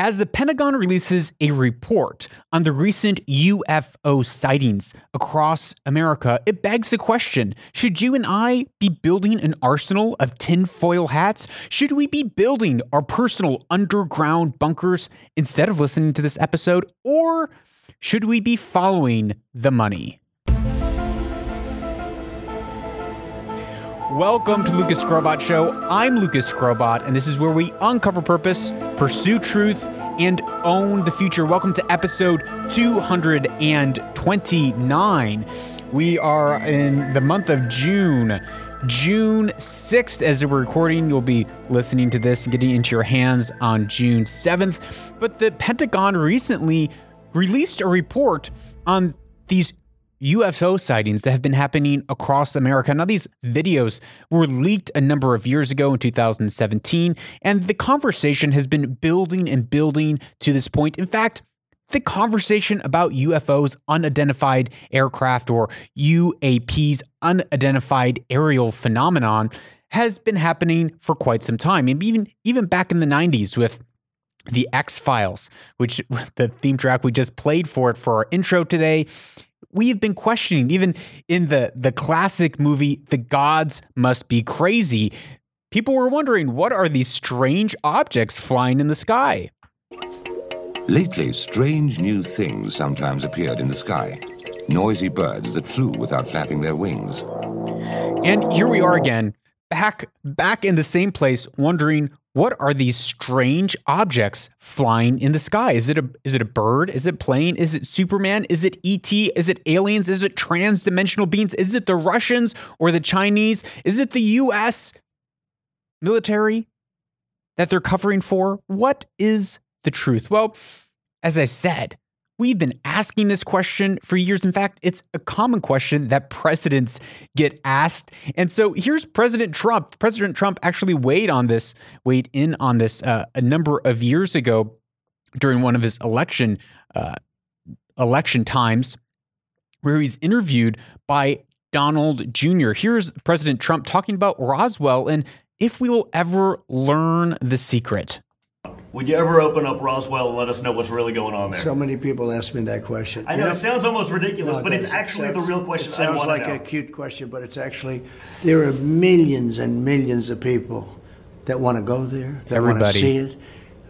As the Pentagon releases a report on the recent UFO sightings across America, it begs the question should you and I be building an arsenal of tinfoil hats? Should we be building our personal underground bunkers instead of listening to this episode? Or should we be following the money? Welcome to Lucas Skrobot Show. I'm Lucas Skrobot, and this is where we uncover purpose, pursue truth, and own the future. Welcome to episode 229. We are in the month of June. June 6th, as we're recording, you'll be listening to this and getting into your hands on June 7th. But the Pentagon recently released a report on these UFO sightings that have been happening across America. Now, these videos were leaked a number of years ago in 2017, and the conversation has been building and building to this point. In fact, the conversation about UFOs, unidentified aircraft, or UAPs, unidentified aerial phenomenon, has been happening for quite some time. And even, even back in the 90s with the X Files, which the theme track we just played for it for our intro today, we've been questioning even in the the classic movie the gods must be crazy people were wondering what are these strange objects flying in the sky? Lately strange new things sometimes appeared in the sky. Noisy birds that flew without flapping their wings. And here we are again back back in the same place wondering what are these strange objects flying in the sky? Is it a is it a bird? Is it plane? Is it Superman? Is it ET? Is it aliens? Is it transdimensional beings? Is it the Russians or the Chinese? Is it the US military that they're covering for? What is the truth? Well, as I said, We've been asking this question for years. In fact, it's a common question that presidents get asked. And so here's President Trump. President Trump actually weighed on this, weighed in on this uh, a number of years ago during one of his election uh, election times, where he's interviewed by Donald Jr. Here's President Trump talking about Roswell and if we will ever learn the secret. Would you ever open up Roswell and let us know what's really going on there? So many people ask me that question. I know, you know it sounds almost ridiculous, no, but it's actually the real question. It sounds like know. a cute question, but it's actually there are millions and millions of people that want to go there, that Everybody. want to see it.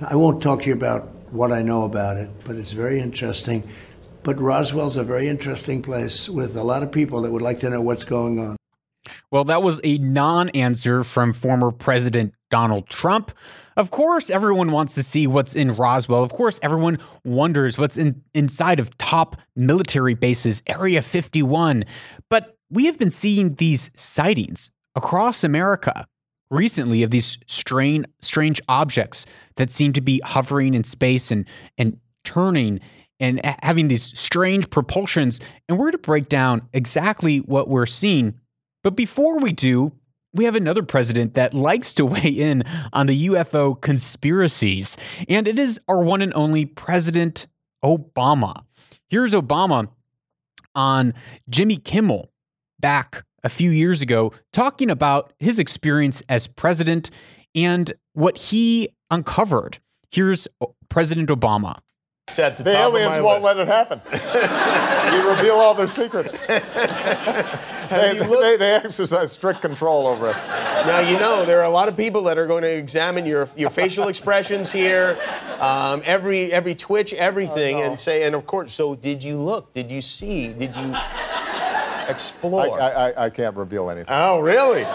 I won't talk to you about what I know about it, but it's very interesting. But Roswell's a very interesting place with a lot of people that would like to know what's going on. Well, that was a non answer from former President Donald Trump. Of course, everyone wants to see what's in Roswell. Of course, everyone wonders what's in, inside of top military bases, Area 51. But we have been seeing these sightings across America recently of these strange, strange objects that seem to be hovering in space and, and turning and having these strange propulsions. And we're going to break down exactly what we're seeing but before we do, we have another president that likes to weigh in on the UFO conspiracies, and it is our one and only President Obama. Here's Obama on Jimmy Kimmel back a few years ago talking about his experience as president and what he uncovered. Here's President Obama. The, the aliens won't let it happen. you reveal all their secrets. they, they, they, exercise strict control over us. Now, you know, there are a lot of people that are going to examine your, your facial expressions here, um, every, every twitch, everything, oh, no. and say, and of course, so did you look? Did you see? Did you explore? I, I, I can't reveal anything. Oh, really?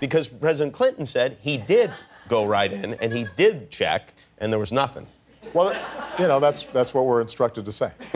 Because President Clinton said he did go right in and he did check, and there was nothing. Well, you know, that's, that's what we're instructed to say.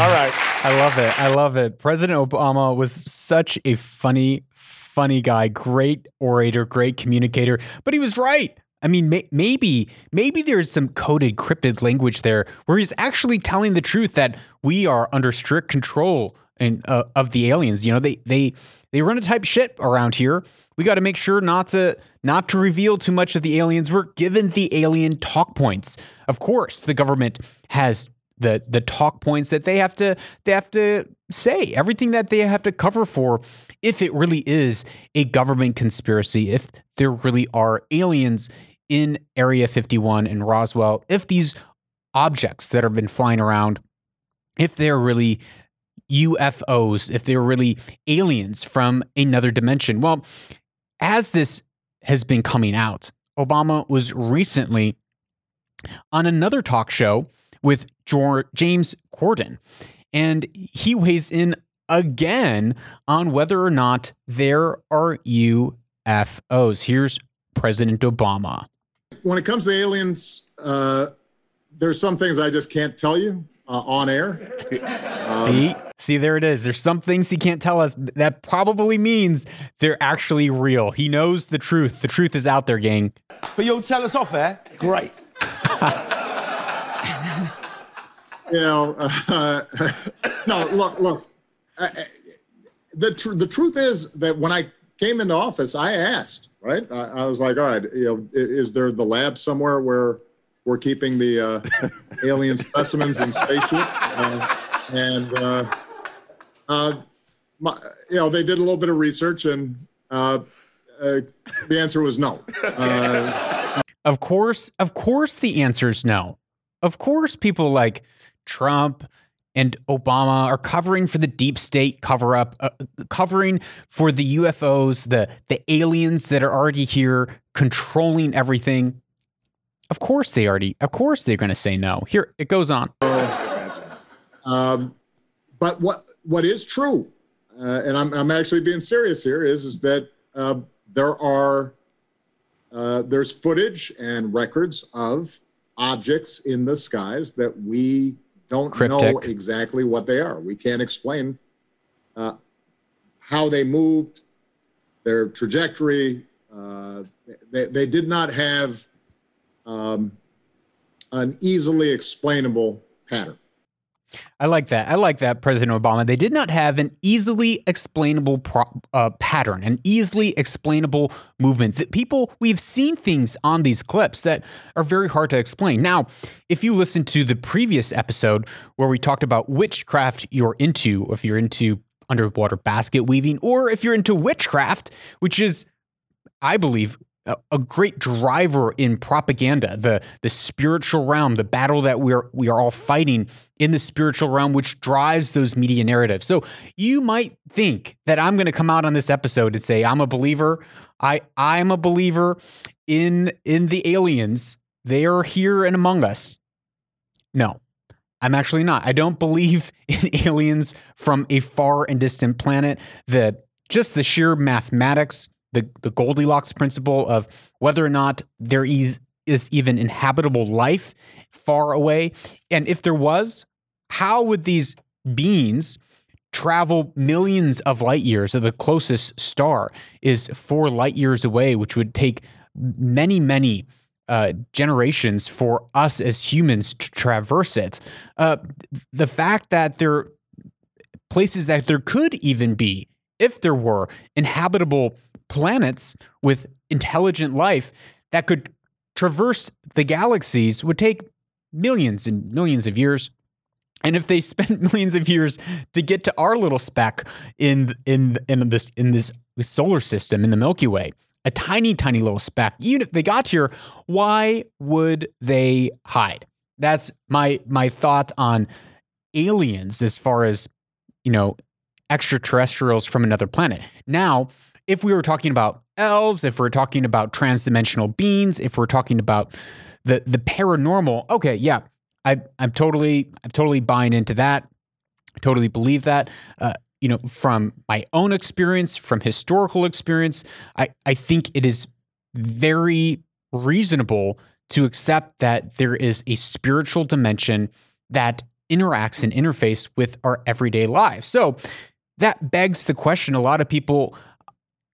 All right. I love it. I love it. President Obama was such a funny, funny guy, great orator, great communicator, but he was right. I mean, may- maybe maybe there's some coded, cryptid language there where he's actually telling the truth that we are under strict control and uh, of the aliens. You know, they they they run a type ship around here. We got to make sure not to not to reveal too much of the aliens. We're given the alien talk points. Of course, the government has the the talk points that they have to they have to say, everything that they have to cover for if it really is a government conspiracy, if there really are aliens in Area 51 in Roswell, if these objects that have been flying around, if they're really UFOs, if they're really aliens from another dimension. Well, as this has been coming out, Obama was recently on another talk show with James Corden, and he weighs in again on whether or not there are UFOs. Here's President Obama. When it comes to aliens, uh, there's some things I just can't tell you uh, on air. Um, see, see, there it is. There's some things he can't tell us. That probably means they're actually real. He knows the truth. The truth is out there, gang. But you'll tell us off air. Great. you know, uh, no, look, look. Uh, the tr- the truth is that when I came into office, I asked, right? I, I, was like, all right, you know, is there the lab somewhere where we're keeping the uh, alien specimens in spaceship? Uh, and uh, uh, my, you know, they did a little bit of research, and uh, the answer was no. of course, of course, the answer is no. Of course, people like Trump and Obama are covering for the deep state cover up, uh, covering for the UFOs, the the aliens that are already here controlling everything. Of course they already. Of course they're going to say no. Here it goes on. Um, but what what is true, uh, and I'm I'm actually being serious here, is is that uh, there are uh, there's footage and records of objects in the skies that we don't Cryptic. know exactly what they are. We can't explain uh, how they moved, their trajectory. Uh, they, they did not have um, an easily explainable pattern. I like that. I like that, President Obama. They did not have an easily explainable pro- uh, pattern, an easily explainable movement. That people we've seen things on these clips that are very hard to explain. Now, if you listen to the previous episode where we talked about witchcraft you're into, if you're into underwater basket weaving, or if you're into witchcraft, which is, I believe, a great driver in propaganda, the the spiritual realm, the battle that we're we are all fighting in the spiritual realm, which drives those media narratives. So you might think that I'm going to come out on this episode and say I'm a believer. I I'm a believer in in the aliens. They are here and among us. No, I'm actually not. I don't believe in aliens from a far and distant planet. The just the sheer mathematics the, the Goldilocks principle of whether or not there is, is even inhabitable life far away. And if there was, how would these beings travel millions of light years? So the closest star is four light years away, which would take many, many uh, generations for us as humans to traverse it. Uh, the fact that there places that there could even be, if there were inhabitable planets with intelligent life that could traverse the galaxies would take millions and millions of years. And if they spent millions of years to get to our little speck in in in this in this solar system in the Milky Way, a tiny tiny little speck, even if they got here, why would they hide? That's my my thought on aliens as far as you know extraterrestrials from another planet. Now, if we were talking about elves, if we're talking about transdimensional beings, if we're talking about the the paranormal, okay, yeah, I, I'm totally I'm totally buying into that. I totally believe that. Uh, you know, from my own experience, from historical experience, I, I think it is very reasonable to accept that there is a spiritual dimension that interacts and interface with our everyday lives. So that begs the question a lot of people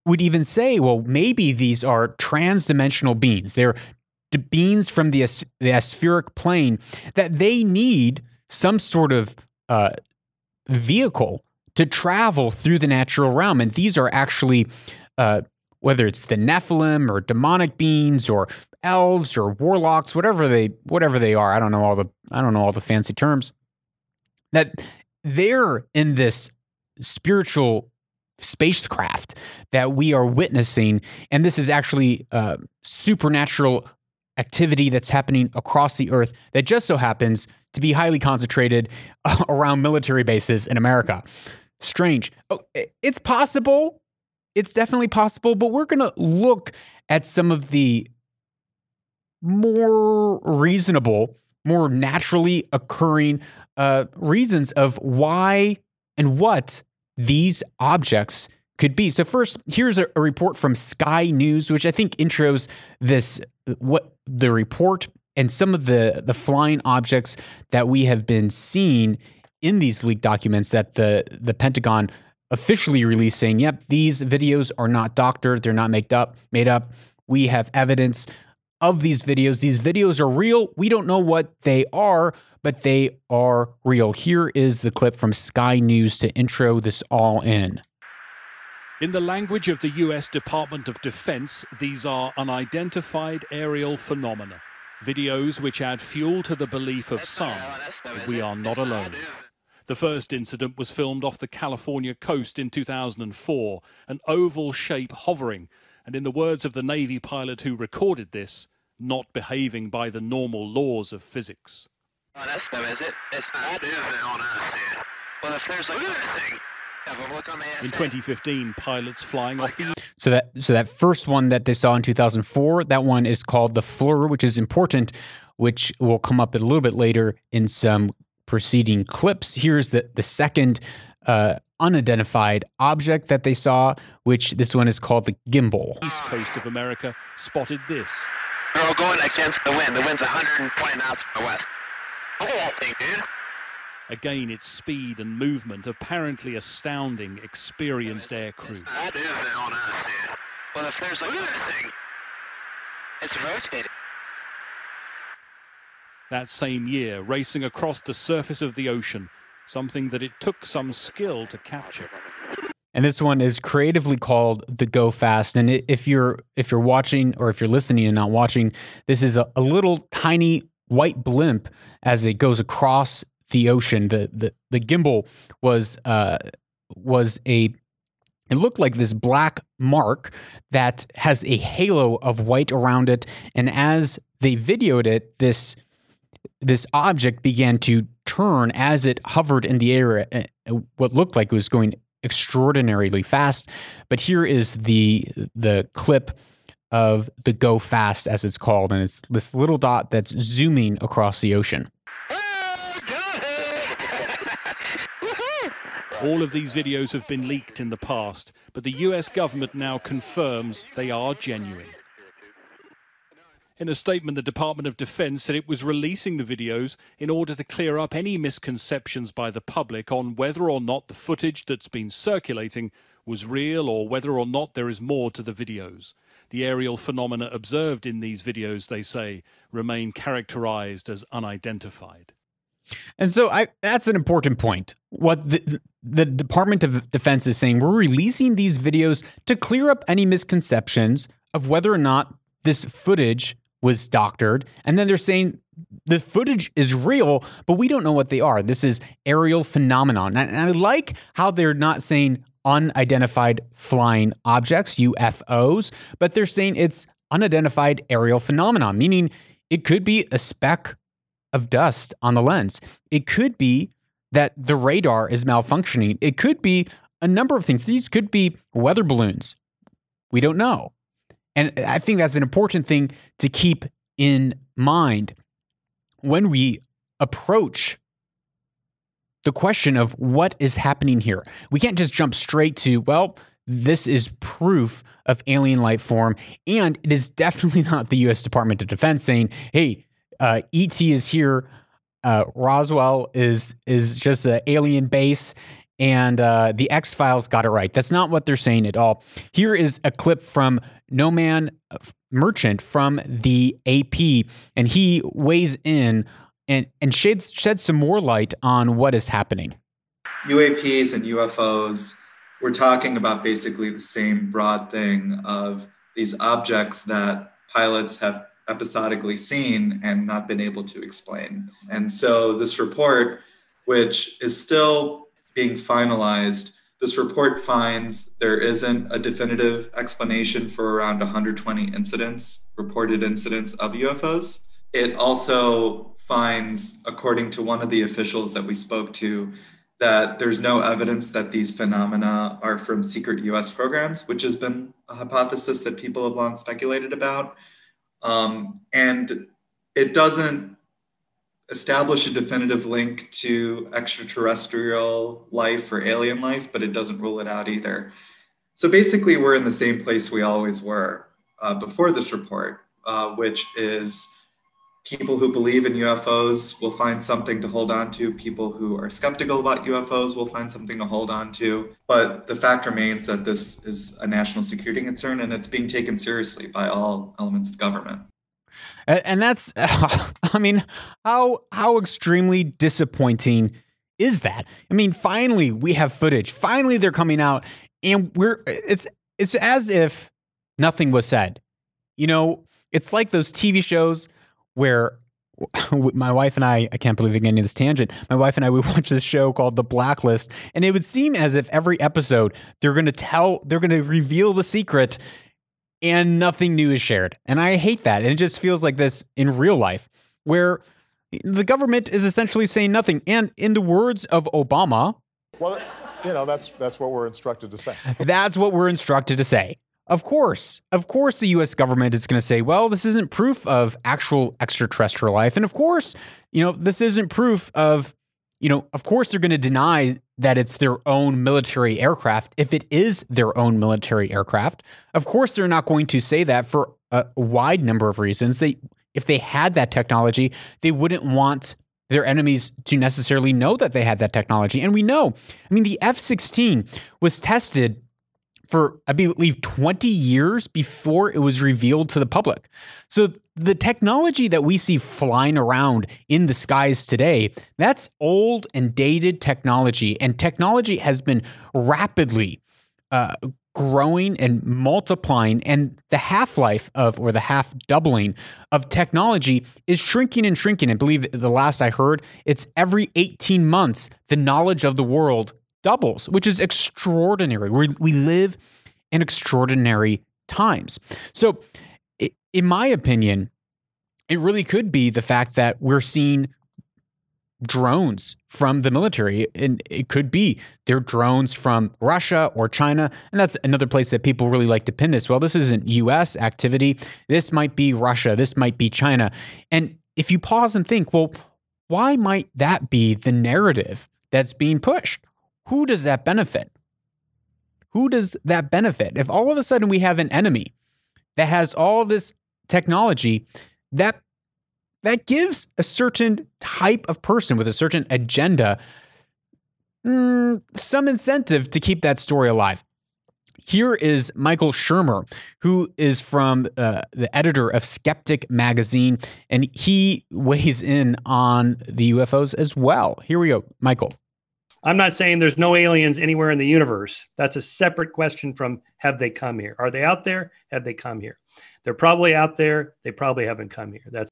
would even say, well, maybe these are transdimensional beings. They're beings from the, the aspheric plane that they need some sort of uh, vehicle to travel through the natural realm. And these are actually uh, whether it's the Nephilim or demonic beings or elves or warlocks, whatever they whatever they are. I don't know all the I don't know all the fancy terms. That they're in this spiritual spacecraft that we are witnessing, and this is actually supernatural activity that's happening across the earth that just so happens to be highly concentrated around military bases in America. Strange. Oh, it's possible. It's definitely possible, but we're going to look at some of the more reasonable, more naturally occurring uh, reasons of why and what these objects could be. So first, here's a, a, report from Sky News, which I think intros this what the report and some of the the flying objects that we have been seeing in these leaked documents that the the Pentagon officially released saying, "Yep, these videos are not doctored, they're not made up, made up. We have evidence of these videos. These videos are real. We don't know what they are, but they are real. Here is the clip from Sky News to intro this all in. In the language of the US Department of Defense, these are unidentified aerial phenomena, videos which add fuel to the belief of some that we are not alone. The first incident was filmed off the California coast in 2004, an oval shape hovering, and in the words of the Navy pilot who recorded this, not behaving by the normal laws of physics. On us though, is it? It's not. is on us, dude. Well, if there's like anything. In 2015, pilots flying off the. So that so that first one that they saw in 2004, that one is called the FLIR, which is important, which will come up a little bit later in some preceding clips. Here's the the second uh, unidentified object that they saw, which this one is called the gimbal. East coast of America spotted this. All going against the wind. The wind's 120 knots from the west. Look at that thing, dude. Again, its speed and movement apparently astounding experienced air crew. That is on us, dude. Well, if there's a thing, it's rotating. That same year, racing across the surface of the ocean, something that it took some skill to capture. And this one is creatively called the Go Fast. And if you're if you're watching or if you're listening and not watching, this is a, a little tiny white blimp as it goes across the ocean. The the, the gimbal was uh, was a it looked like this black mark that has a halo of white around it. And as they videoed it, this this object began to turn as it hovered in the air. Uh, what looked like it was going extraordinarily fast. But here is the the clip of the Go Fast, as it's called, and it's this little dot that's zooming across the ocean. All of these videos have been leaked in the past, but the US government now confirms they are genuine. In a statement, the Department of Defense said it was releasing the videos in order to clear up any misconceptions by the public on whether or not the footage that's been circulating was real or whether or not there is more to the videos. The aerial phenomena observed in these videos, they say, remain characterized as unidentified. And so I, that's an important point. What the, the Department of Defense is saying, we're releasing these videos to clear up any misconceptions of whether or not this footage was doctored. And then they're saying the footage is real, but we don't know what they are. This is aerial phenomenon. And I like how they're not saying unidentified flying objects, UFOs, but they're saying it's unidentified aerial phenomenon, meaning it could be a speck of dust on the lens. It could be that the radar is malfunctioning. It could be a number of things. These could be weather balloons. We don't know. And I think that's an important thing to keep in mind when we approach the question of what is happening here. We can't just jump straight to, well, this is proof of alien life form. And it is definitely not the US Department of Defense saying, hey, uh, ET is here. Uh, Roswell is is just an alien base, and uh, the X Files got it right. That's not what they're saying at all. Here is a clip from Nomaan Merchant from the AP, and he weighs in and, and sheds, sheds some more light on what is happening. UAPs and UFOs we're talking about basically the same broad thing of these objects that pilots have episodically seen and not been able to explain. And so this report, which is still being finalized, this report finds there isn't a definitive explanation for around 120 incidents, reported incidents of UFOs. It also finds, according to one of the officials that we spoke to, that there's no evidence that these phenomena are from secret US programs, which has been a hypothesis that people have long speculated about. Um, and it doesn't establish a definitive link to extraterrestrial life or alien life, but it doesn't rule it out either. So basically, we're in the same place we always were uh, before this report, uh, which is people who believe in UFOs will find something to hold on to. People who are skeptical about UFOs will find something to hold on to. But the fact remains that this is a national security concern and it's being taken seriously by all elements of government. And that's, I mean, how how extremely disappointing is that? I mean, finally we have footage. Finally, they're coming out, and we're it's it's as if nothing was said. You know, it's like those TV shows where my wife and I, I can't believe I'm getting this tangent. My wife and I, we watch this show called The Blacklist, and it would seem as if every episode they're going to tell, they're going to reveal the secret, and nothing new is shared. And I hate that. And it just feels like this in real life, where the government is essentially saying nothing. And in the words of Obama, well, you know, that's that's what we're instructed to say. that's what we're instructed to say. Of course, of course, the US government is going to say, well, this isn't proof of actual extraterrestrial life. And of course, you know, this isn't proof of, you know, of course, they're going to deny that it's their own military aircraft if it is their own military aircraft. Of course, they're not going to say that for a wide number of reasons. They, if they had that technology, they wouldn't want their enemies to necessarily know that they had that technology. And we know, I mean, the F 16 was tested for, I believe, 20 years before it was revealed to the public. So the technology that we see flying around in the skies today, that's old and dated technology. And technology has been rapidly uh, growing and multiplying and the half-life of or the half doubling of technology is shrinking and shrinking i believe the last i heard it's every 18 months the knowledge of the world doubles, which is extraordinary. we we live in extraordinary times. So, in my opinion, it really could be the fact that we're seeing drones from the military. And it could be they're drones from Russia or China. And that's another place that people really like to pin this. Well, this isn't US activity. This might be Russia. This might be China. And if you pause and think, well, why might that be the narrative that's being pushed? Who does that benefit? Who does that benefit? If all of a sudden we have an enemy that has all this technology, that that gives a certain type of person with a certain agenda mm, some incentive to keep that story alive. Here is Michael Shermer, who is from uh, the editor of Skeptic magazine, and he weighs in on the UFOs as well. Here we go, Michael. I'm not saying there's no aliens anywhere in the universe. That's a separate question from have they come here? Are they out there? Have they come here? They're probably out there. They probably haven't come here. That's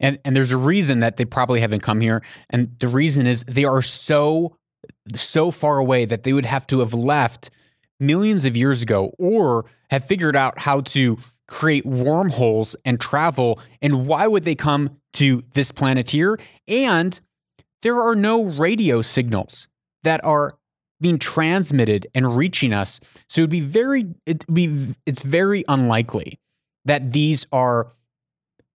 and and there's a reason that they probably haven't come here, and the reason is they are so so far away that they would have to have left millions of years ago, or have figured out how to create wormholes and travel. And why would they come to this planet here? And there are no radio signals that are being transmitted and reaching us. So it'd be very it be it's very unlikely that these are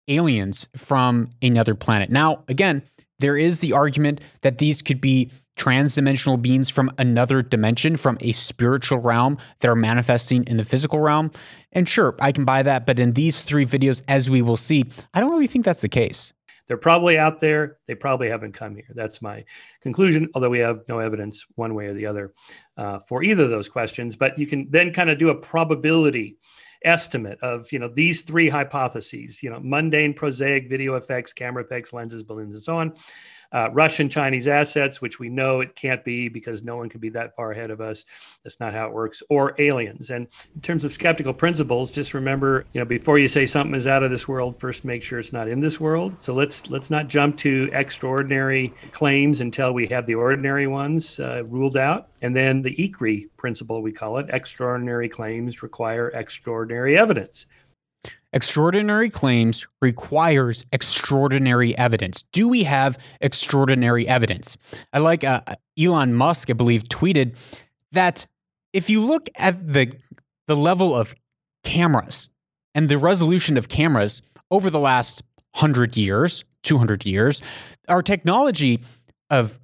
aliens from another planet. Now, again, there is the argument that these could be transdimensional beings from another dimension, from a spiritual realm that are manifesting in the physical realm. And sure, I can buy that, but in these three videos, as we will see, I don't really think that's the case. They're probably out there. They probably haven't come here. That's my conclusion, although we have no evidence one way or the other uh, for either of those questions. But you can then kind of do a probability estimate of you know these three hypotheses you know mundane prosaic video effects camera effects lenses balloons and so on uh, Russian Chinese assets, which we know it can't be because no one can be that far ahead of us. That's not how it works, or aliens. And in terms of skeptical principles, just remember, you know, before you say something is out of this world, first make sure it's not in this world. So let's let's not jump to extraordinary claims until we have the ordinary ones uh, ruled out. And then the ECREE principle, we call it, extraordinary claims require extraordinary evidence. Extraordinary claims requires extraordinary evidence. Do we have extraordinary evidence? I like uh, Elon Musk, I believe, tweeted that if you look at the the level of cameras and the resolution of cameras over the last 100 years, 200 years, our technology of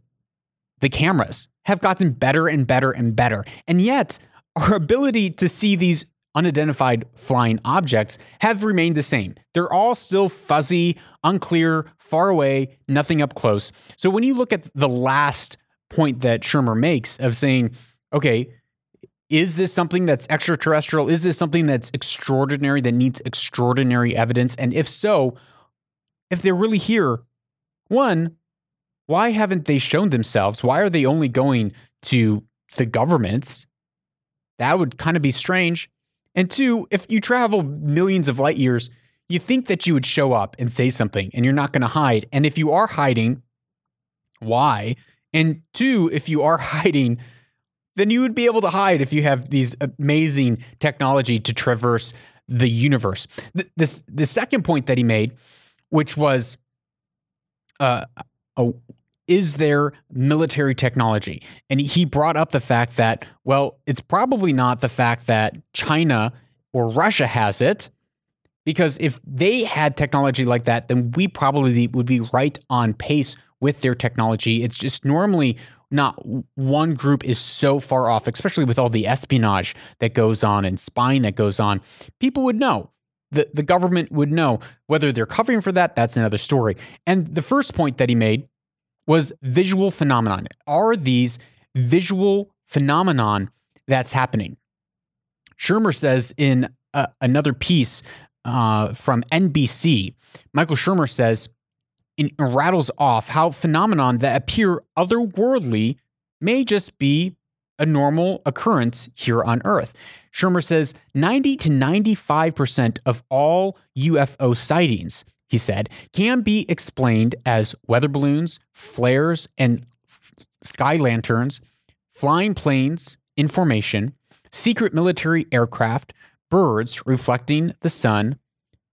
the cameras have gotten better and better and better. And yet, our ability to see these unidentified flying objects have remained the same. They're all still fuzzy, unclear, far away, nothing up close. So when you look at the last point that Shermer makes of saying, okay, is this something that's extraterrestrial? Is this something that's extraordinary that needs extraordinary evidence? And if so, if they're really here, one, why haven't they shown themselves? Why are they only going to the governments? That would kind of be strange. And two, if you travel millions of light years, you think that you would show up and say something and you're not going to hide. And if you are hiding, why? And two, if you are hiding, then you would be able to hide if you have these amazing technology to traverse the universe. The, this, the second point that he made, which was, uh, a, is there military technology? And he brought up the fact that, well, it's probably not the fact that China or Russia has it, because if they had technology like that, then we probably would be right on pace with their technology. It's just normally not one group is so far off, especially with all the espionage that goes on and spying that goes on. People would know. The, the government would know whether they're covering for that. That's another story. And the first point that he made was visual phenomenon. Are these visual phenomenon that's happening? Shermer says in uh, another piece uh, from NBC, Michael Shermer says, it rattles off how phenomenon that appear otherworldly may just be a normal occurrence here on Earth. Shermer says 90 to 95% of all UFO sightings he said, can be explained as weather balloons, flares, and sky lanterns, flying planes in formation, secret military aircraft, birds reflecting the sun,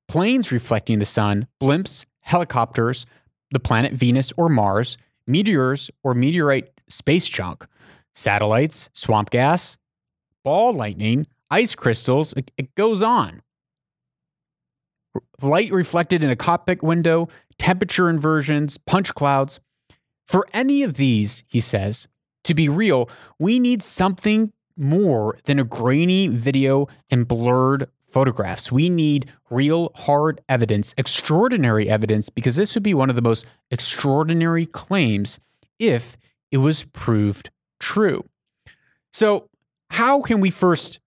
planes reflecting the sun, blimps, helicopters, the planet Venus or Mars, meteors or meteorite space junk, satellites, swamp gas, ball lightning, ice crystals, it goes on light reflected in a cockpit window, temperature inversions, punch clouds. For any of these, he says, to be real, we need something more than a grainy video and blurred photographs. We need real hard evidence, extraordinary evidence, because this would be one of the most extraordinary claims if it was proved true. So, how can we first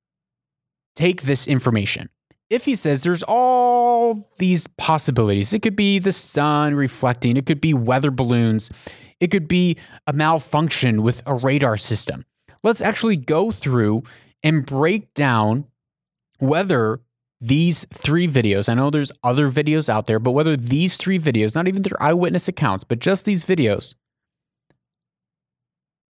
take this information? If he says there's all these possibilities, it could be the sun reflecting, it could be weather balloons, it could be a malfunction with a radar system. Let's actually go through and break down whether these three videos, I know there's other videos out there, but whether these three videos, not even their eyewitness accounts, but just these videos,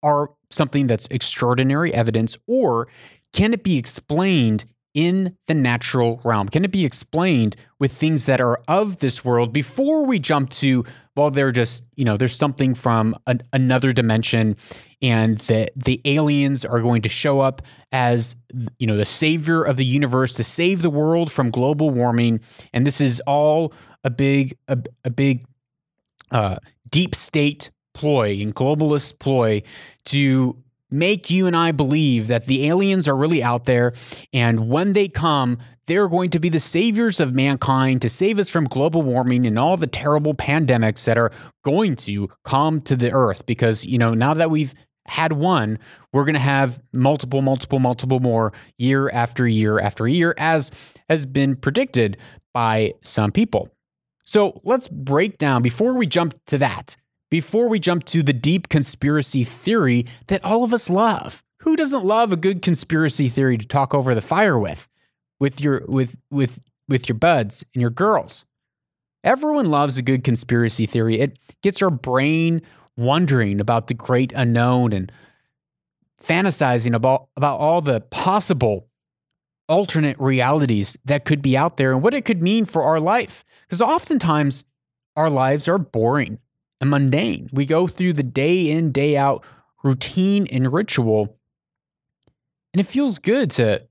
are something that's extraordinary evidence, or can it be explained in the natural realm? Can it be explained with things that are of this world before we jump to, well, they're just, you know, there's something from an, another dimension and the, the aliens are going to show up as, you know, the savior of the universe to save the world from global warming. And this is all a big, a, a big uh, deep state ploy and globalist ploy to make you and I believe that the aliens are really out there. And when they come, they're going to be the saviors of mankind to save us from global warming and all the terrible pandemics that are going to come to the earth. Because, you know, now that we've had one, we're going to have multiple, multiple, multiple more year after year after year, as has been predicted by some people. So let's break down before we jump to that before we jump to the deep conspiracy theory that all of us love. Who doesn't love a good conspiracy theory to talk over the fire with? With your with with with your buds and your girls. Everyone loves a good conspiracy theory. It gets our brain wondering about the great unknown and fantasizing about, about all the possible alternate realities that could be out there and what it could mean for our life. Because oftentimes our lives are boring and mundane. We go through the day in, day out routine and ritual. And it feels good to,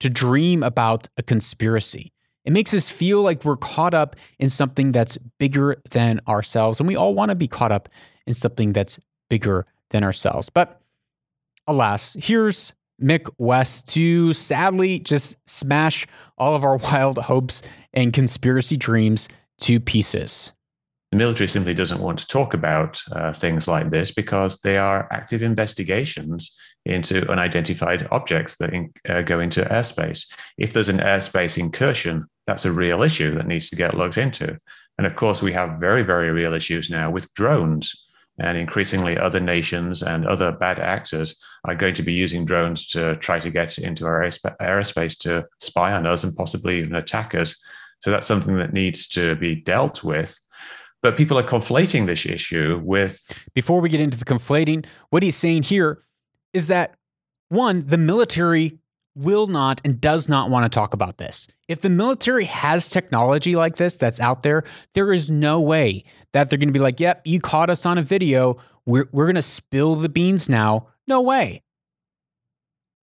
to dream about a conspiracy. It makes us feel like we're caught up in something that's bigger than ourselves. And we all want to be caught up in something that's bigger than ourselves. But alas, here's Mick West to sadly just smash all of our wild hopes and conspiracy dreams to pieces. The military simply doesn't want to talk about uh, things like this because they are active investigations into unidentified objects that in, uh, go into airspace. If there's an airspace incursion, that's a real issue that needs to get looked into. And of course, we have very, very real issues now with drones. And increasingly, other nations and other bad actors are going to be using drones to try to get into our airspace to spy on us and possibly even attack us. So that's something that needs to be dealt with. But people are conflating this issue with. Before we get into the conflating, what he's saying here is that one, the military will not and does not want to talk about this. If the military has technology like this that's out there, there is no way that they're going to be like, yep, you caught us on a video. We're, we're going to spill the beans now. No way.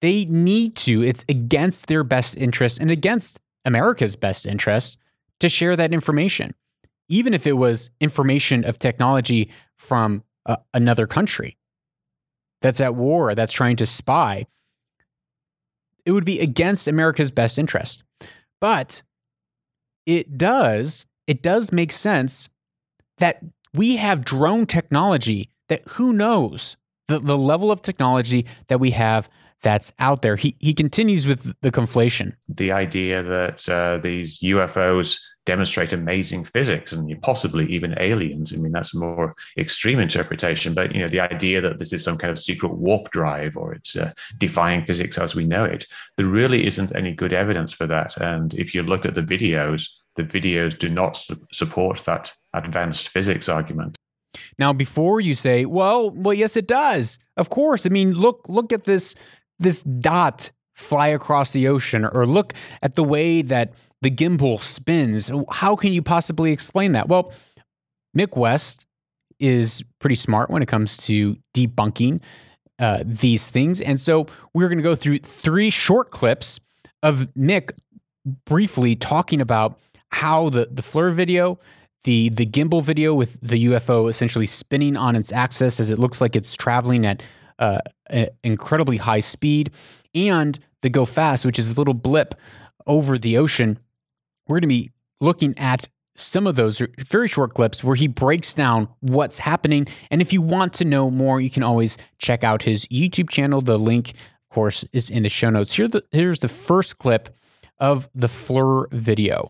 They need to. It's against their best interest and against America's best interest to share that information, even if it was information of technology from uh, another country that's at war, that's trying to spy it would be against America's best interest. But it does, it does make sense that we have drone technology that who knows the, the level of technology that we have that's out there. He, he continues with the conflation. The idea that uh, these UFOs demonstrate amazing physics and possibly even aliens. I mean, that's a more extreme interpretation, but you know, the idea that this is some kind of secret warp drive or it's uh, defying physics as we know it, there really isn't any good evidence for that. And if you look at the videos, the videos do not su- support that advanced physics argument. Now, before you say, "Well, well, yes, it does," of course. I mean, look, look at this this dot fly across the ocean, or look at the way that the gimbal spins. How can you possibly explain that? Well, Mick West is pretty smart when it comes to debunking uh, these things. And so we're going to go through three short clips of Mick briefly talking about how the, the FLIR video, the, the gimbal video with the UFO essentially spinning on its axis as it looks like it's traveling at uh, incredibly high speed, and the go fast, which is a little blip over the ocean we're going to be looking at some of those very short clips where he breaks down what's happening. And if you want to know more, you can always check out his YouTube channel. The link, of course, is in the show notes. Here the, here's the first clip of the FLIR video.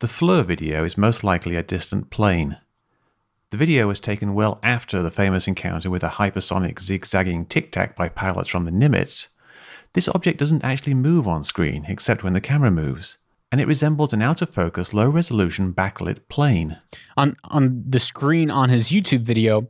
The FLIR video is most likely a distant plane. The video was taken well after the famous encounter with a hypersonic zigzagging tic tac by pilots from the Nimitz. This object doesn't actually move on screen except when the camera moves and it resembles an out of focus, low resolution backlit plane. On on the screen on his YouTube video,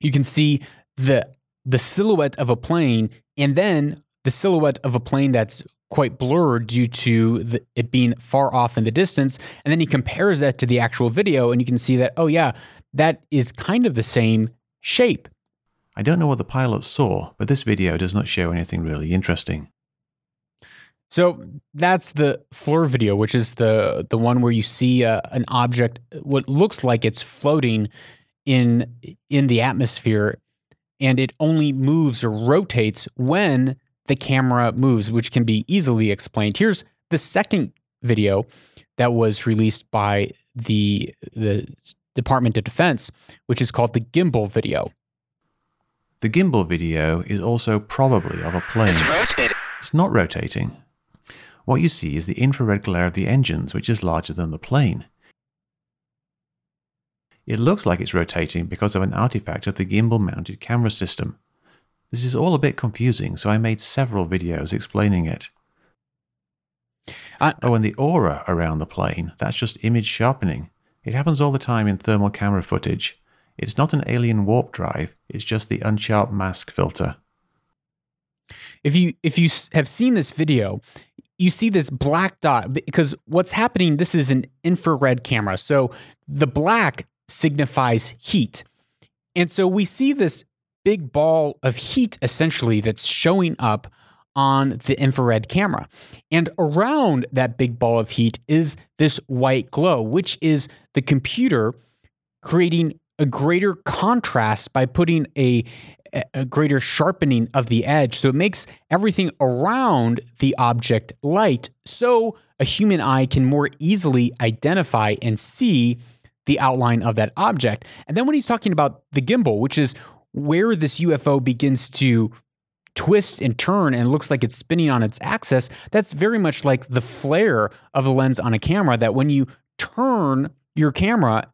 you can see the the silhouette of a plane and then the silhouette of a plane that's quite blurred due to the, it being far off in the distance. And then he compares that to the actual video, and you can see that, oh, yeah, that is kind of the same shape. I don't know what the pilot saw, but this video does not show anything really interesting. So that's the FLIR video, which is the the one where you see uh, an object, what looks like it's floating in in the atmosphere, and it only moves or rotates when the camera moves, which can be easily explained. Here's the second video that was released by the the Department of Defense, which is called the gimbal video. The gimbal video is also probably of a plane. It's, it's not rotating what you see is the infrared glare of the engines, which is larger than the plane. It looks like it's rotating because of an artifact of the gimbal mounted camera system. This is all a bit confusing, so I made several videos explaining it. I, oh, and the aura around the plane, that's just image sharpening. It happens all the time in thermal camera footage. It's not an alien warp drive, it's just the unsharp mask filter. If you if you have seen this video, you see this black dot because what's happening this is an infrared camera. So the black signifies heat. And so we see this big ball of heat essentially that's showing up on the infrared camera. And around that big ball of heat is this white glow, which is the computer creating a greater contrast by putting a, a greater sharpening of the edge. So it makes everything around the object light so a human eye can more easily identify and see the outline of that object. And then when he's talking about the gimbal, which is where this UFO begins to twist and turn and looks like it's spinning on its axis, that's very much like the flare of a lens on a camera that when you turn your camera,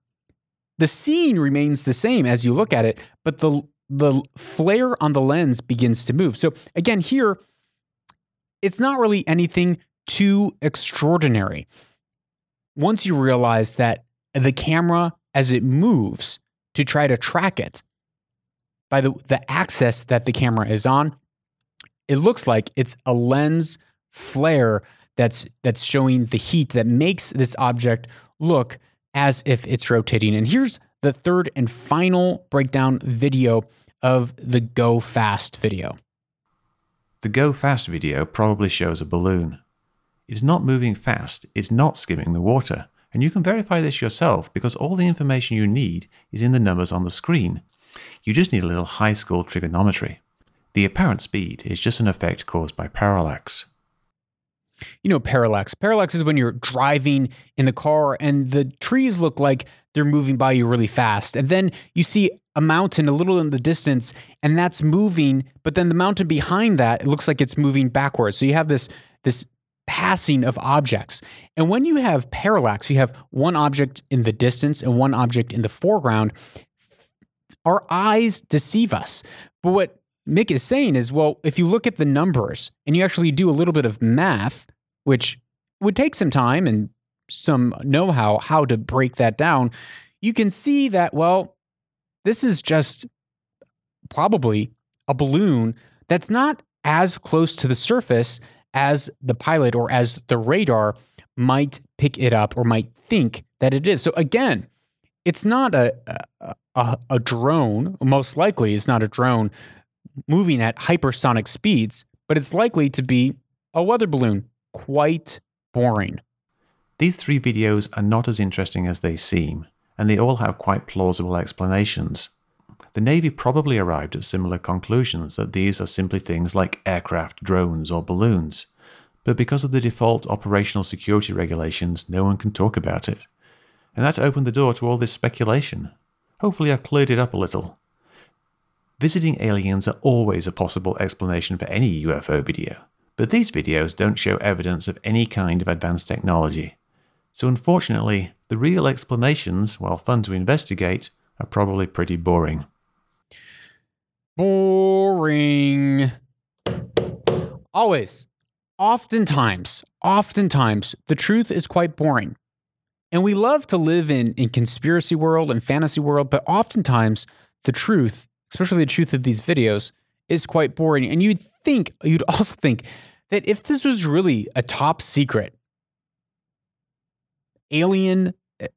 the scene remains the same as you look at it, but the the flare on the lens begins to move. So again, here it's not really anything too extraordinary. Once you realize that the camera as it moves to try to track it by the, the axis that the camera is on, it looks like it's a lens flare that's that's showing the heat that makes this object look as if it's rotating. And here's the third and final breakdown video of the Go Fast video. The Go Fast video probably shows a balloon. It's not moving fast, it's not skimming the water. And you can verify this yourself because all the information you need is in the numbers on the screen. You just need a little high school trigonometry. The apparent speed is just an effect caused by parallax. You know, parallax. Parallax is when you're driving in the car and the trees look like they're moving by you really fast. And then you see a mountain a little in the distance and that's moving, but then the mountain behind that, it looks like it's moving backwards. So you have this this passing of objects. And when you have parallax, you have one object in the distance and one object in the foreground. Our eyes deceive us. But what Mick is saying is, well, if you look at the numbers and you actually do a little bit of math, which would take some time and some know how how to break that down, you can see that, well, this is just probably a balloon that's not as close to the surface as the pilot or as the radar might pick it up or might think that it is. So again, it's not a, a, a drone, most likely it's not a drone moving at hypersonic speeds, but it's likely to be a weather balloon. Quite boring. These three videos are not as interesting as they seem, and they all have quite plausible explanations. The Navy probably arrived at similar conclusions that these are simply things like aircraft, drones, or balloons, but because of the default operational security regulations, no one can talk about it. And that opened the door to all this speculation. Hopefully, I've cleared it up a little. Visiting aliens are always a possible explanation for any UFO video, but these videos don't show evidence of any kind of advanced technology. So unfortunately, the real explanations, while fun to investigate, are probably pretty boring. Boring. Always. Oftentimes, oftentimes, the truth is quite boring. And we love to live in, in conspiracy world and fantasy world, but oftentimes the truth especially the truth of these videos, is quite boring. And you'd think, you'd also think that if this was really a top secret alien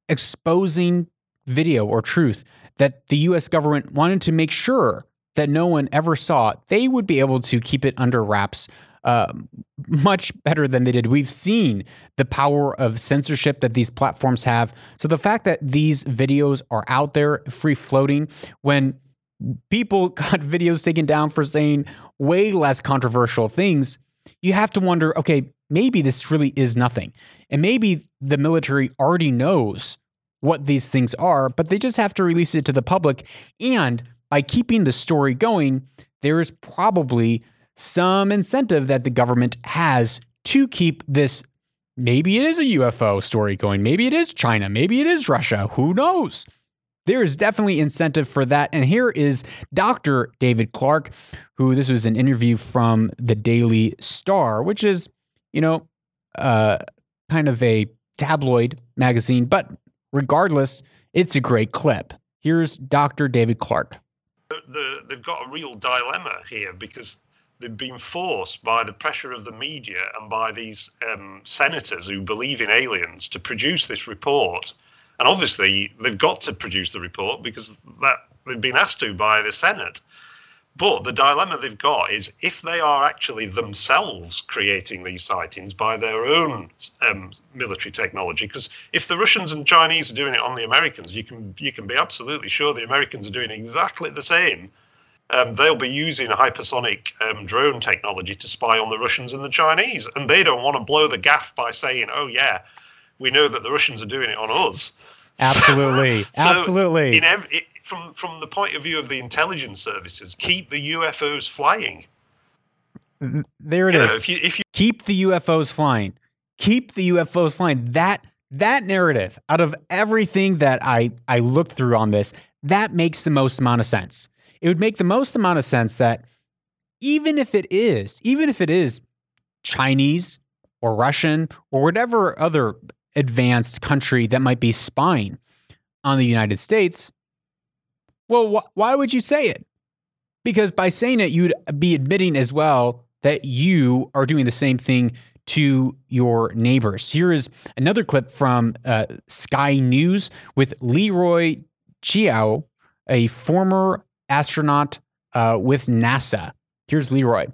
exposing video or truth that the US government wanted to make sure that no one ever saw, they would be able to keep it under wraps uh, much better than they did. We've seen the power of censorship that these platforms have. So the fact that these videos are out there free floating when people got videos taken down for saying way less controversial things, you have to wonder okay, maybe this really is nothing. And maybe the military already knows what these things are, but they just have to release it to the public. And by keeping the story going, there is probably some incentive that the government has to keep this. Maybe it is a UFO story going. Maybe it is China. Maybe it is Russia. Who knows? There is definitely incentive for that. And here is Dr. David Clarke, who this was an interview from the Daily Star, which is, you know, uh, kind of a tabloid magazine, but regardless, it's a great clip. Here's Dr. David Clarke. The, the, they've got a real dilemma here because they've been forced by the pressure of the media and by these um, senators who believe in aliens to produce this report. And obviously, they've got to produce the report because that they've been asked to by the Senate. But the dilemma they've got is if they are actually themselves creating these sightings by their own um, military technology, because if the Russians and Chinese are doing it on the Americans, you can you can be absolutely sure the Americans are doing exactly the same. Um, they'll be using hypersonic um, drone technology to spy on the Russians and the Chinese, and they don't want to blow the gaff by saying, "Oh yeah, we know that the Russians are doing it on us." Absolutely, So absolutely. in it, from from the point of view of the intelligence services, keep the UFOs flying. There it You is. know, if you- if you- Keep the UFOs flying. Keep the UFOs flying. That that narrative, out of everything that I I looked through on this, that makes the most amount of sense. It would make the most amount of sense that even if it is, even if it is Chinese or Russian or whatever other advanced country that might be spying on the United States, well, wh- why would you say it? Because by saying it, you'd be admitting as well that you are doing the same thing to your neighbors. Here is another clip from uh, Sky News with Leroy Chiao, a former astronaut uh, with NASA. Here's Leroy.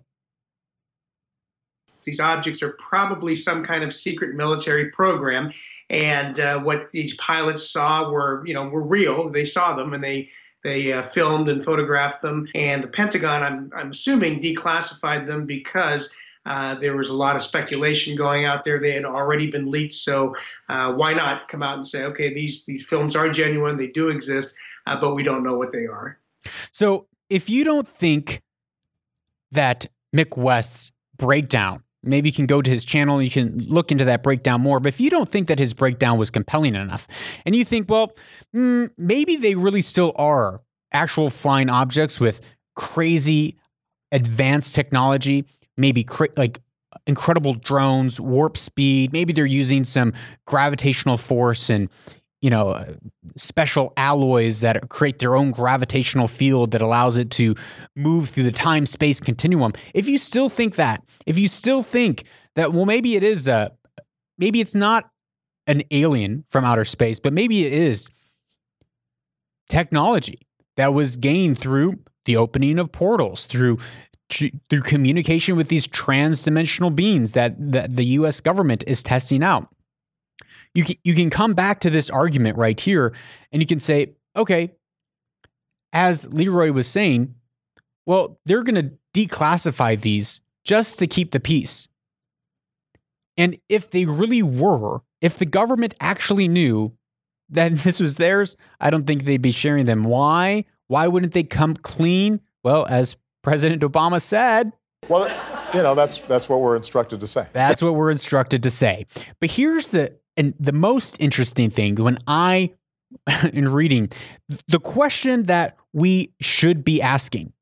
These objects are probably some kind of secret military program, and uh, what these pilots saw were, you know, were real. They saw them, and they they uh, filmed and photographed them. And the Pentagon, I'm I'm assuming, declassified them because. Uh, there was a lot of speculation going out there. They had already been leaked, so uh, why not come out and say, okay, these these films are genuine, they do exist, uh, but we don't know what they are. So if you don't think that Mick West's breakdown, maybe you can go to his channel and you can look into that breakdown more. But if you don't think that his breakdown was compelling enough, and you think, well, mm, maybe they really still are actual flying objects with crazy advanced technology, maybe cra- like incredible drones, warp speed, maybe they're using some gravitational force and you know, uh, special alloys that create their own gravitational field that allows it to move through the time space continuum. If you still think that, if you still think that, well, maybe it is a, maybe it's not an alien from outer space, but maybe it is technology that was gained through the opening of portals, through through communication with these transdimensional beings that, that the U.S. government is testing out you can, you can come back to this argument right here and you can say, okay, as Leroy was saying, well, they're going to declassify these just to keep the peace. And if they really were, if the government actually knew that this was theirs, I don't think they'd be sharing them. Why? Why wouldn't they come clean? Well, as President Obama said, Well, you know, that's that's what we're instructed to say. that's what we're instructed to say. But here's the and the most interesting thing when I in reading the question that we should be asking.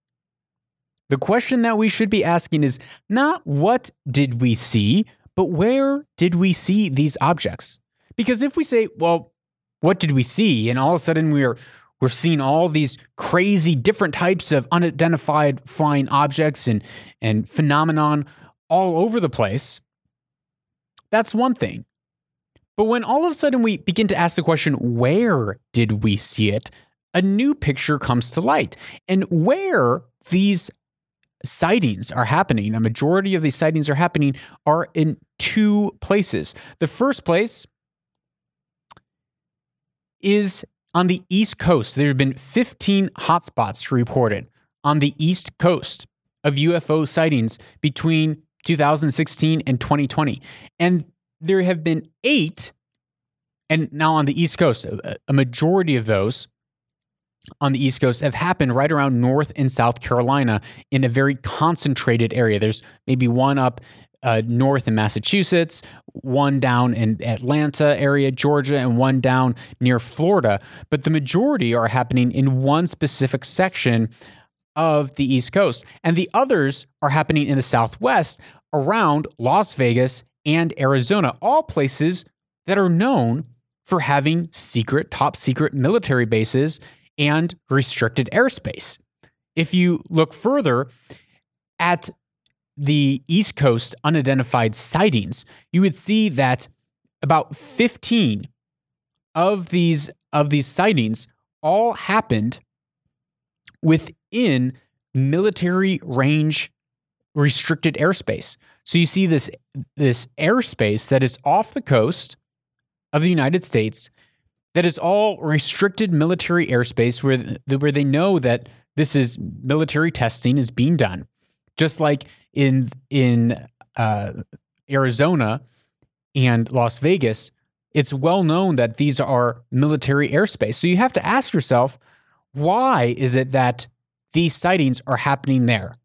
The question that we should be asking is not what did we see, but where did we see these objects? Because if we say, well, what did we see? And all of a sudden we're we're seeing all these crazy different types of unidentified flying objects and and phenomenon all over the place. That's one thing. But when all of a sudden we begin to ask the question, where did we see it? A new picture comes to light. And where these sightings are happening, a majority of these sightings are happening, are in two places. The first place is on the East Coast. There have been 15 hotspots reported on the East Coast of UFO sightings between 2016 and 2020. And there have been eight, and now on the East Coast, a, majority of those on the East Coast have happened right around North and South Carolina in a very concentrated area. There's maybe one up uh, north in Massachusetts, one down in Atlanta area, Georgia, and one down near Florida. But the majority are happening in one specific section of the East Coast. And the others are happening in the Southwest around Las Vegas and Arizona, all places that are known for having secret, top secret military bases and restricted airspace. If you look further at the East Coast unidentified sightings, you would see that about 15 of these of these sightings all happened within military range restricted airspace. So you see this this airspace that is off the coast of the United States that is all restricted military airspace where where they know that this is military testing is being done. Just like in in uh, Arizona and Las Vegas, it's well known that these are military airspace. So you have to ask yourself, why is it that these sightings are happening there?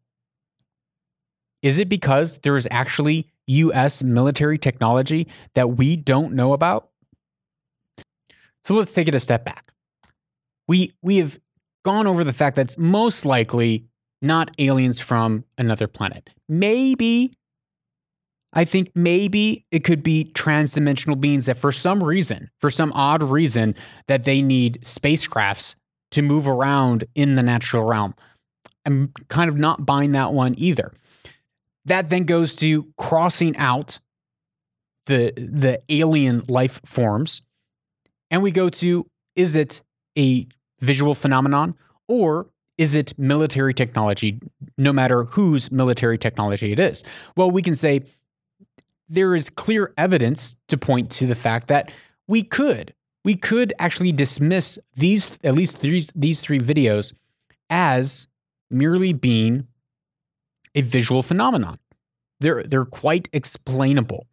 Is it because there is actually US military technology that we don't know about? So let's take it a step back. We we have gone over the fact that it's most likely not aliens from another planet. Maybe I think maybe it could be transdimensional beings that for some reason, for some odd reason that they need spacecrafts to move around in the natural realm. I'm kind of not buying that one either. That then goes to crossing out the the alien life forms. And we go to is it a visual phenomenon or is it military technology no matter whose military technology it is? Well, we can say there is clear evidence to point to the fact that we could we could actually dismiss these at least these, these three videos as merely being a visual phenomenon. They're, they're quite explainable.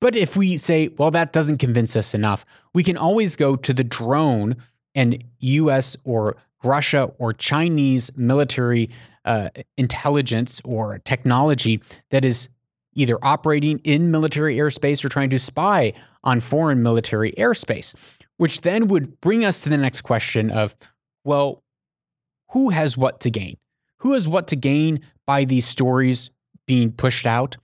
But if we say, well, that doesn't convince us enough, we can always go to the drone and US or Russia or Chinese military uh, intelligence or technology that is either operating in military airspace or trying to spy on foreign military airspace, which then would bring us to the next question of, well, who has what to gain? Who has what to gain by these stories being pushed out?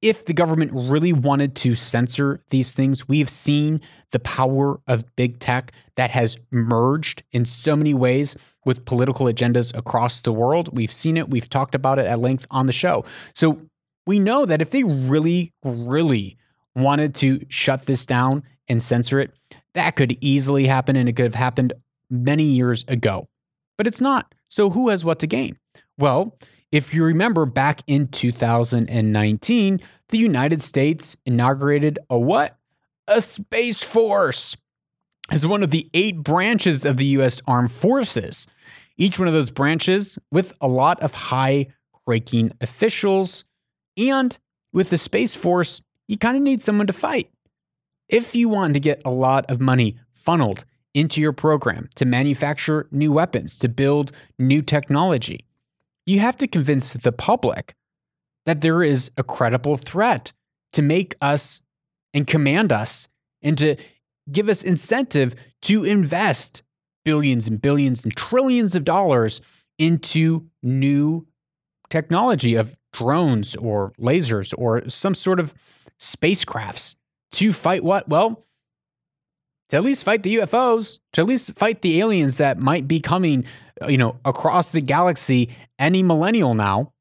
If the government really wanted to censor these things, we have seen the power of big tech that has merged in so many ways with political agendas across the world. We've seen it, we've talked about it at length on the show. So we know that if they really, really wanted to shut this down and censor it, that could easily happen and it could have happened many years ago. But it's not. So who has what to gain? Well, if you remember back in 2019, the United States inaugurated a what? A Space Force as one of the eight branches of the U.S. Armed Forces. Each one of those branches with a lot of high ranking officials. And with the Space Force, you kind of need someone to fight. If you want to get a lot of money funneled into your program to manufacture new weapons, to build new technology, you have to convince the public that there is a credible threat to make us and command us and to give us incentive to invest billions and billions and trillions of dollars into new technology of drones or lasers or some sort of spacecrafts to fight what? Well, to at least fight the UFOs, to at least fight the aliens that might be coming, uh, you know, across the galaxy any millennial now,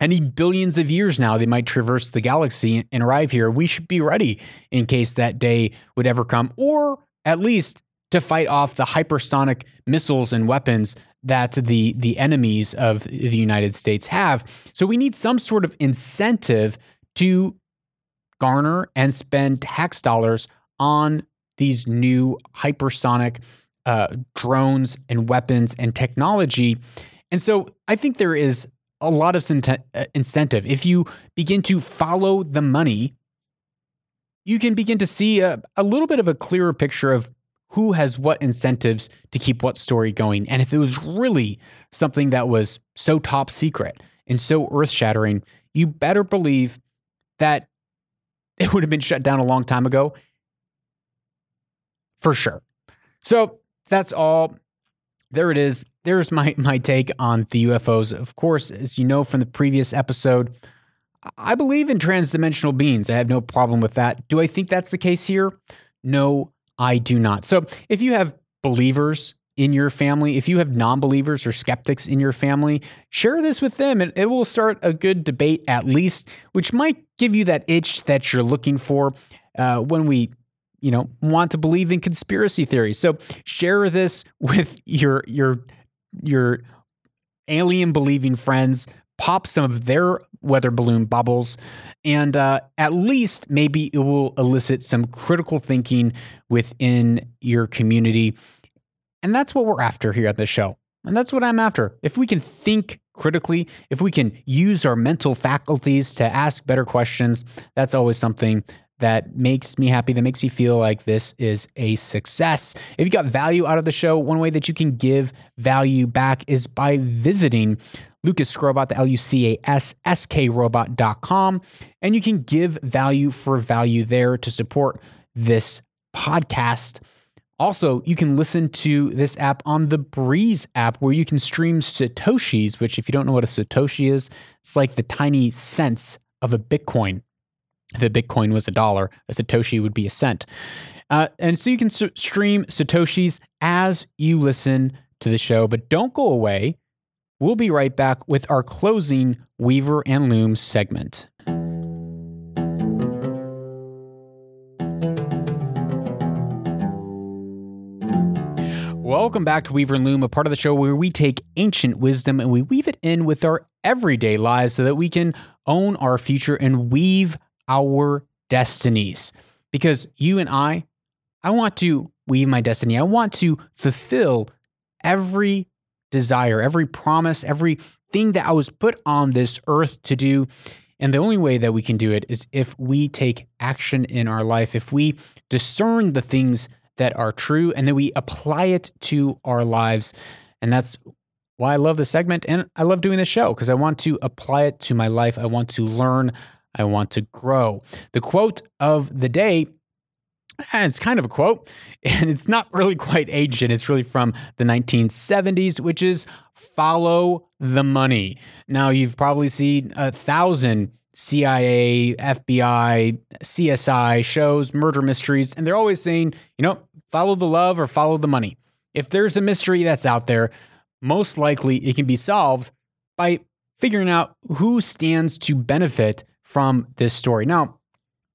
any billions of years now, they might traverse the galaxy and arrive here. We should be ready in case that day would ever come, or at least to fight off the hypersonic missiles and weapons that the the enemies of the United States have. So we need some sort of incentive to garner and spend tax dollars on these new hypersonic uh, drones and weapons and technology. And so I think there is a lot of uh, incentive. If you begin to follow the money, you can begin to see a, a little bit of a clearer picture of who has what incentives to keep what story going. And if it was really something that was so top secret and so earth shattering, you better believe that it would have been shut down a long time ago. For sure. So that's all. There it is. There's my my take on the UFOs. Of course, as you know from the previous episode, I believe in transdimensional beings. I have no problem with that. Do I think that's the case here? No, I do not. So if you have believers in your family, if you have non believers or skeptics in your family, share this with them and it will start a good debate at least, which might give you that itch that you're looking for uh, when we you know want to believe in conspiracy theories so share this with your your your alien believing friends pop some of their weather balloon bubbles and uh, at least maybe it will elicit some critical thinking within your community and that's what we're after here at the show. And that's what I'm after. If we can think critically, if we can use our mental faculties to ask better questions, that's always something that makes me happy, that makes me feel like this is a success. If you got value out of the show, one way that you can give value back is by visiting Lucas Skrobot, the L U C A S S K robot.com, and you can give value for value there to support this podcast. Also, you can listen to this app on the Breez app where you can stream Satoshis, which, if you don't know what a Satoshi is, it's like the tiny cents of a Bitcoin. If a Bitcoin was a dollar, a Satoshi would be a cent. Uh, and so you can stream Satoshis as you listen to the show, but don't go away. We'll be right back with our closing Weaver and Loom segment. Welcome back to Weaver and Loom, a part of the show where we take ancient wisdom and we weave it in with our everyday lives so that we can own our future and weave our destinies. Because you and I, I want to weave my destiny. I want to fulfill every desire, every promise, everything that I was put on this earth to do. And the only way that we can do it is if we take action in our life, if we discern the things that are true and then we apply it to our lives. And that's why I love this segment and I love doing this show because I want to apply it to my life. I want to learn. I want to grow. The quote of the day eh, it's kind of a quote, and it's not really quite ancient. It's really from the 1970s, which is follow the money. Now, you've probably seen a thousand CIA, FBI, CSI shows, murder mysteries, and they're always saying, you know, follow the love or follow the money. If there's a mystery that's out there, most likely it can be solved by figuring out who stands to benefit from this story. Now,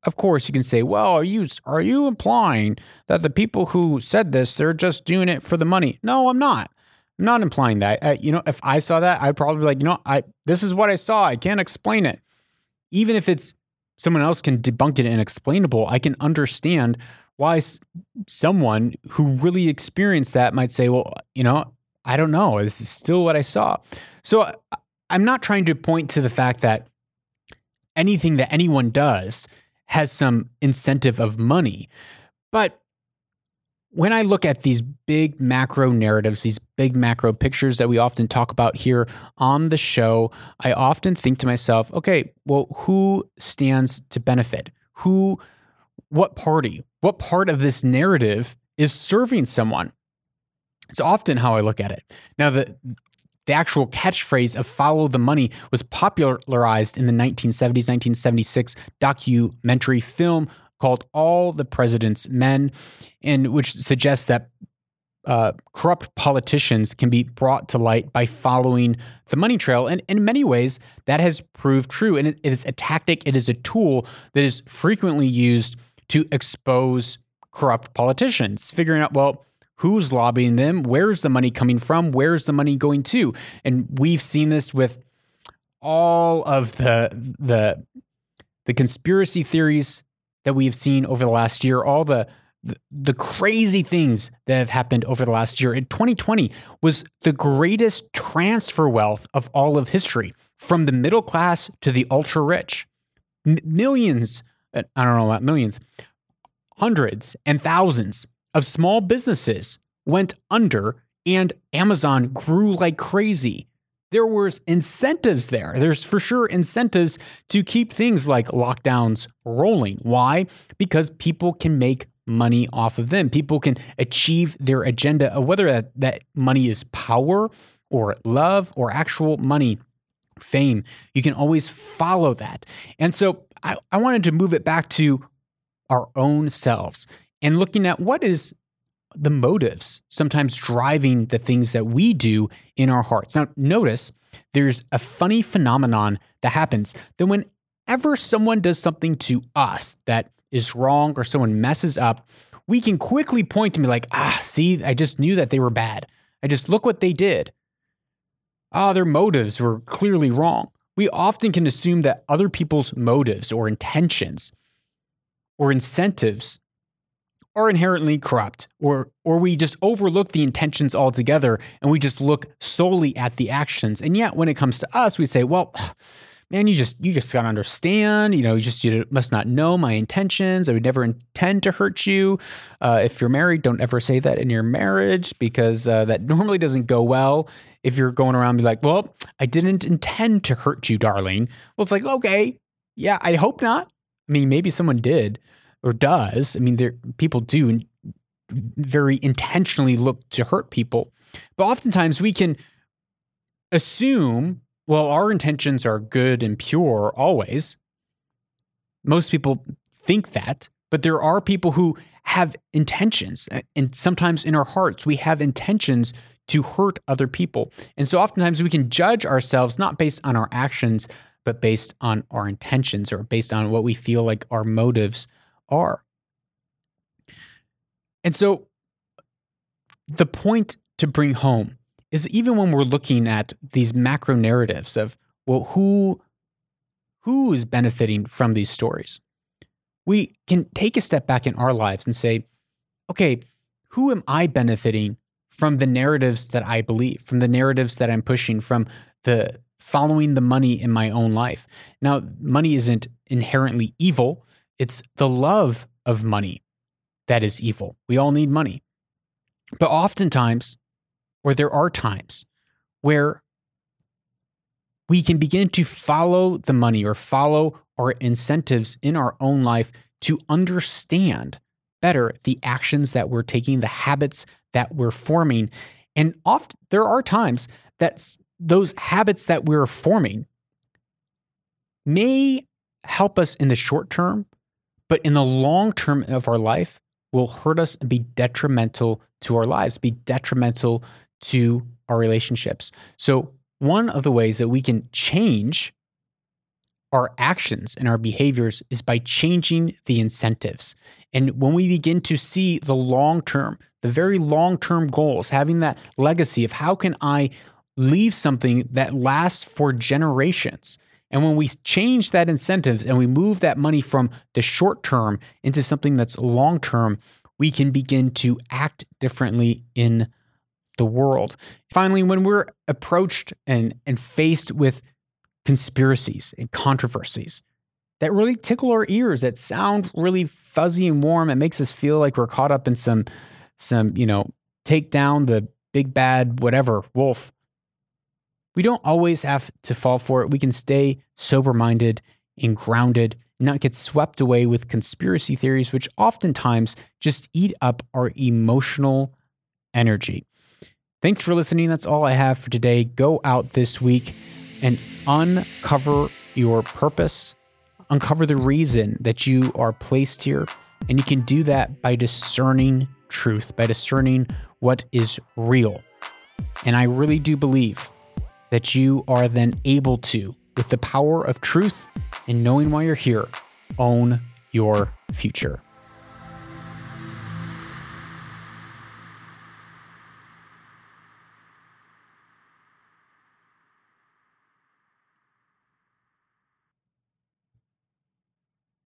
of course, you can say, "Well, are you are you implying that the people who said this they're just doing it for the money?" No, I'm not. I'm not implying that. Uh, you know, if I saw that, I'd probably be like, "You know, I this is what I saw. I can't explain it." Even if it's someone else can debunk it and explainable, I can understand why someone who really experienced that might say, well, you know, I don't know. This is still what I saw. So I'm not trying to point to the fact that anything that anyone does has some incentive of money. But when I look at these big macro narratives, these big macro pictures that we often talk about here on the show, I often think to myself, okay, well, who stands to benefit? Who, what party, what part of this narrative is serving someone? It's often how I look at it. Now, the, the actual catchphrase of follow the money was popularized in the 1970s, 1976 documentary film called All the President's Men, and which suggests that uh, corrupt politicians can be brought to light by following the money trail. And in many ways, that has proved true. And it, it is a tactic, it is a tool that is frequently used to expose corrupt politicians, figuring out, well, who's lobbying them, where's the money coming from, where's the money going to. And we've seen this with all of the the the conspiracy theories that we've seen over the last year, all the, the crazy things that have happened over the last year. In 2020 was the greatest transfer wealth of all of history, from the middle class to the ultra rich. M- millions, uh, I don't know about millions, hundreds and thousands of small businesses went under and Amazon grew like crazy. there was incentives there. There's for sure incentives to keep things like lockdowns rolling. Why? Because people can make money off of them. People can achieve their agenda whether that, that money is power or love or actual money, fame. You can always follow that. And so I, I wanted to move it back to our own selves and looking at what is the motives sometimes driving the things that we do in our hearts. Now, notice there's a funny phenomenon that happens that whenever someone does something to us that is wrong or someone messes up, we can quickly point to me like, ah, see, I just knew that they were bad. I just look what they did. Ah, their motives were clearly wrong. We often can assume that other people's motives or intentions or incentives are inherently corrupt or or we just overlook the intentions altogether and we just look solely at the actions. And yet when it comes to us we say well man you just you just got to understand you know you just you must not know my intentions. I would never intend to hurt you. Uh, if you're married don't ever say that in your marriage because uh, that normally doesn't go well. If you're going around be like well i didn't intend to hurt you darling well it's like okay yeah i hope not i mean maybe someone did or does. I mean, there people do very intentionally look to hurt people, but oftentimes we can assume, well, our intentions are good and pure always. Most people think that, but there are people who have intentions, and sometimes in our hearts we have intentions to hurt other people. And so oftentimes we can judge ourselves not based on our actions, but based on our intentions or based on what we feel like our motives are. And so the point to bring home is even when we're looking at these macro narratives of well who who is benefiting from these stories we can take a step back in our lives and say okay who am i benefiting from the narratives that i believe from the narratives that i'm pushing from the following the money in my own life now money isn't inherently evil it's the love of money that is evil. We all need money. But oftentimes, or there are times where we can begin to follow the money or follow our incentives in our own life to understand better the actions that we're taking, the habits that we're forming. And often there are times that those habits that we're forming may help us in the short term, but in the long term of our life will hurt us and be detrimental to our lives, be detrimental to our relationships. So, one of the ways that we can change our actions and our behaviors is by changing the incentives. And when we begin to see the long term, the very long term goals, having that legacy of how can I leave something that lasts for generations, and when we change that incentives and we move that money from the short term into something that's long term, we can begin to act differently in the world. Finally, when we're approached and, and faced with conspiracies and controversies that really tickle our ears, that sound really fuzzy and warm, it makes us feel like we're caught up in some some, you know, take down the big bad whatever wolf we don't always have to fall for it. We can stay sober minded and grounded, not get swept away with conspiracy theories, which oftentimes just eat up our emotional energy. Thanks for listening. That's all I have for today. Go out this week and uncover your purpose, uncover the reason that you are placed here. And you can do that by discerning truth, by discerning what is real. And I really do believe that you are then able to, with the power of truth and knowing why you're here, own your future.